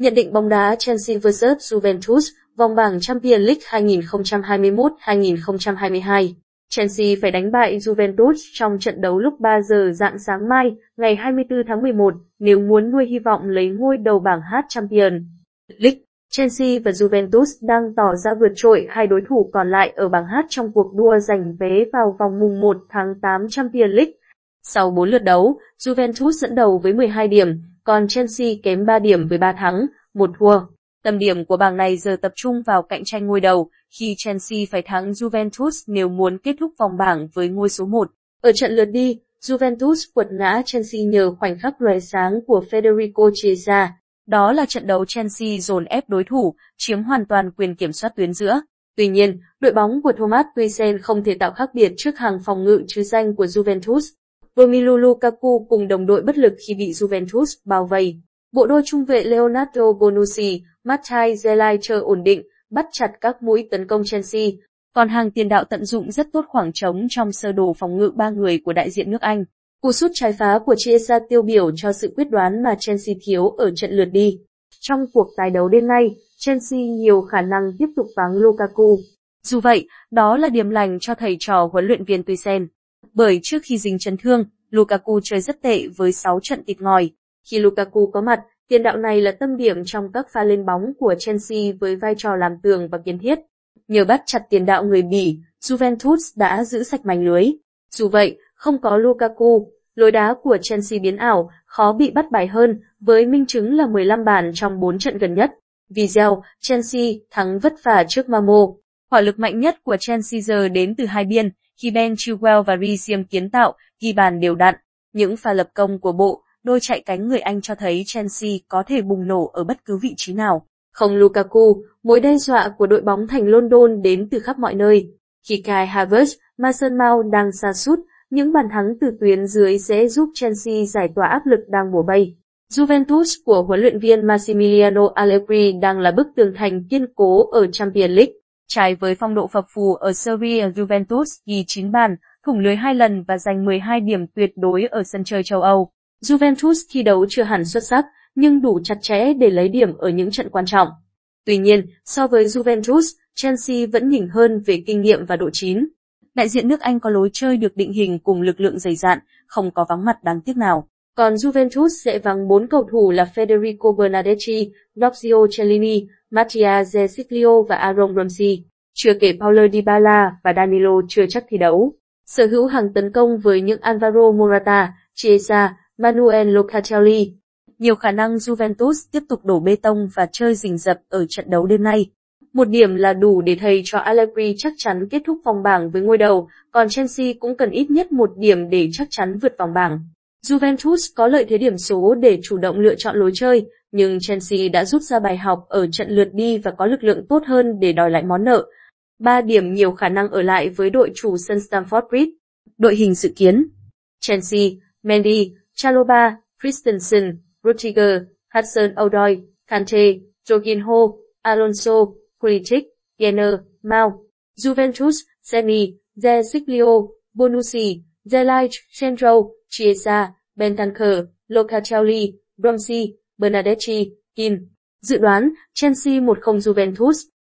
Nhận định bóng đá Chelsea vs Juventus, vòng bảng Champions League 2021-2022. Chelsea phải đánh bại Juventus trong trận đấu lúc 3 giờ dạng sáng mai, ngày 24 tháng 11, nếu muốn nuôi hy vọng lấy ngôi đầu bảng H Champions League. Chelsea và Juventus đang tỏ ra vượt trội hai đối thủ còn lại ở bảng H trong cuộc đua giành vé vào vòng mùng 1 tháng 8 Champions League. Sau 4 lượt đấu, Juventus dẫn đầu với 12 điểm, còn Chelsea kém 3 điểm với 3 thắng, 1 thua. Tâm điểm của bảng này giờ tập trung vào cạnh tranh ngôi đầu, khi Chelsea phải thắng Juventus nếu muốn kết thúc vòng bảng với ngôi số 1. Ở trận lượt đi, Juventus quật ngã Chelsea nhờ khoảnh khắc lóe sáng của Federico Chiesa. Đó là trận đấu Chelsea dồn ép đối thủ, chiếm hoàn toàn quyền kiểm soát tuyến giữa. Tuy nhiên, đội bóng của Thomas Tuchel không thể tạo khác biệt trước hàng phòng ngự chứ danh của Juventus. Romelu Lukaku cùng đồng đội bất lực khi bị Juventus bao vây. Bộ đôi trung vệ Leonardo Bonucci, Matthai Zelai chờ ổn định, bắt chặt các mũi tấn công Chelsea. Còn hàng tiền đạo tận dụng rất tốt khoảng trống trong sơ đồ phòng ngự ba người của đại diện nước Anh. Cú sút trái phá của Chiesa tiêu biểu cho sự quyết đoán mà Chelsea thiếu ở trận lượt đi. Trong cuộc tái đấu đêm nay, Chelsea nhiều khả năng tiếp tục vắng Lukaku. Dù vậy, đó là điểm lành cho thầy trò huấn luyện viên Tuchel. Bởi trước khi dính chấn thương, Lukaku chơi rất tệ với 6 trận tịt ngòi. Khi Lukaku có mặt, tiền đạo này là tâm điểm trong các pha lên bóng của Chelsea với vai trò làm tường và kiến thiết. Nhờ bắt chặt tiền đạo người Bỉ, Juventus đã giữ sạch mảnh lưới. Dù vậy, không có Lukaku, lối đá của Chelsea biến ảo, khó bị bắt bài hơn, với minh chứng là 15 bàn trong 4 trận gần nhất. Video, Chelsea thắng vất vả trước Mamo. Hỏa lực mạnh nhất của Chelsea giờ đến từ hai biên, khi Ben Chilwell và Reece kiến tạo, ghi bàn đều đặn. Những pha lập công của bộ, đôi chạy cánh người Anh cho thấy Chelsea có thể bùng nổ ở bất cứ vị trí nào. Không Lukaku, mối đe dọa của đội bóng thành London đến từ khắp mọi nơi. Khi Kai Havertz, Mason Mount đang xa sút, những bàn thắng từ tuyến dưới sẽ giúp Chelsea giải tỏa áp lực đang bùa bay. Juventus của huấn luyện viên Massimiliano Allegri đang là bức tường thành kiên cố ở Champions League. Trái với phong độ phập phù ở Serie Juventus ghi 9 bàn, thủng lưới hai lần và giành 12 điểm tuyệt đối ở sân chơi châu Âu. Juventus thi đấu chưa hẳn xuất sắc, nhưng đủ chặt chẽ để lấy điểm ở những trận quan trọng. Tuy nhiên, so với Juventus, Chelsea vẫn nhỉnh hơn về kinh nghiệm và độ chín. Đại diện nước Anh có lối chơi được định hình cùng lực lượng dày dạn, không có vắng mặt đáng tiếc nào. Còn Juventus sẽ vắng bốn cầu thủ là Federico Bernardeschi, Roxio Cellini, Mattia Zesiglio và Aaron Ramsey. Chưa kể Paulo Dybala và Danilo chưa chắc thi đấu. Sở hữu hàng tấn công với những Alvaro Morata, Chiesa, Manuel Locatelli. Nhiều khả năng Juventus tiếp tục đổ bê tông và chơi rình rập ở trận đấu đêm nay. Một điểm là đủ để thầy cho Allegri chắc chắn kết thúc vòng bảng với ngôi đầu, còn Chelsea cũng cần ít nhất một điểm để chắc chắn vượt vòng bảng. Juventus có lợi thế điểm số để chủ động lựa chọn lối chơi, nhưng Chelsea đã rút ra bài học ở trận lượt đi và có lực lượng tốt hơn để đòi lại món nợ. 3 điểm nhiều khả năng ở lại với đội chủ sân Stamford Bridge. Đội hình dự kiến Chelsea, Mendy, Chaloba, Christensen, Rudiger, Hudson-Odoi, Kante, Jorginho, Alonso, Kritić, Jenner, Mount, Juventus, Semi, De Bonucci, Zelaj, Centro, Chiesa, Bentancur, Locatelli, Bromsey, Bernardeschi, Kim. Dự đoán Chelsea 1-0 Juventus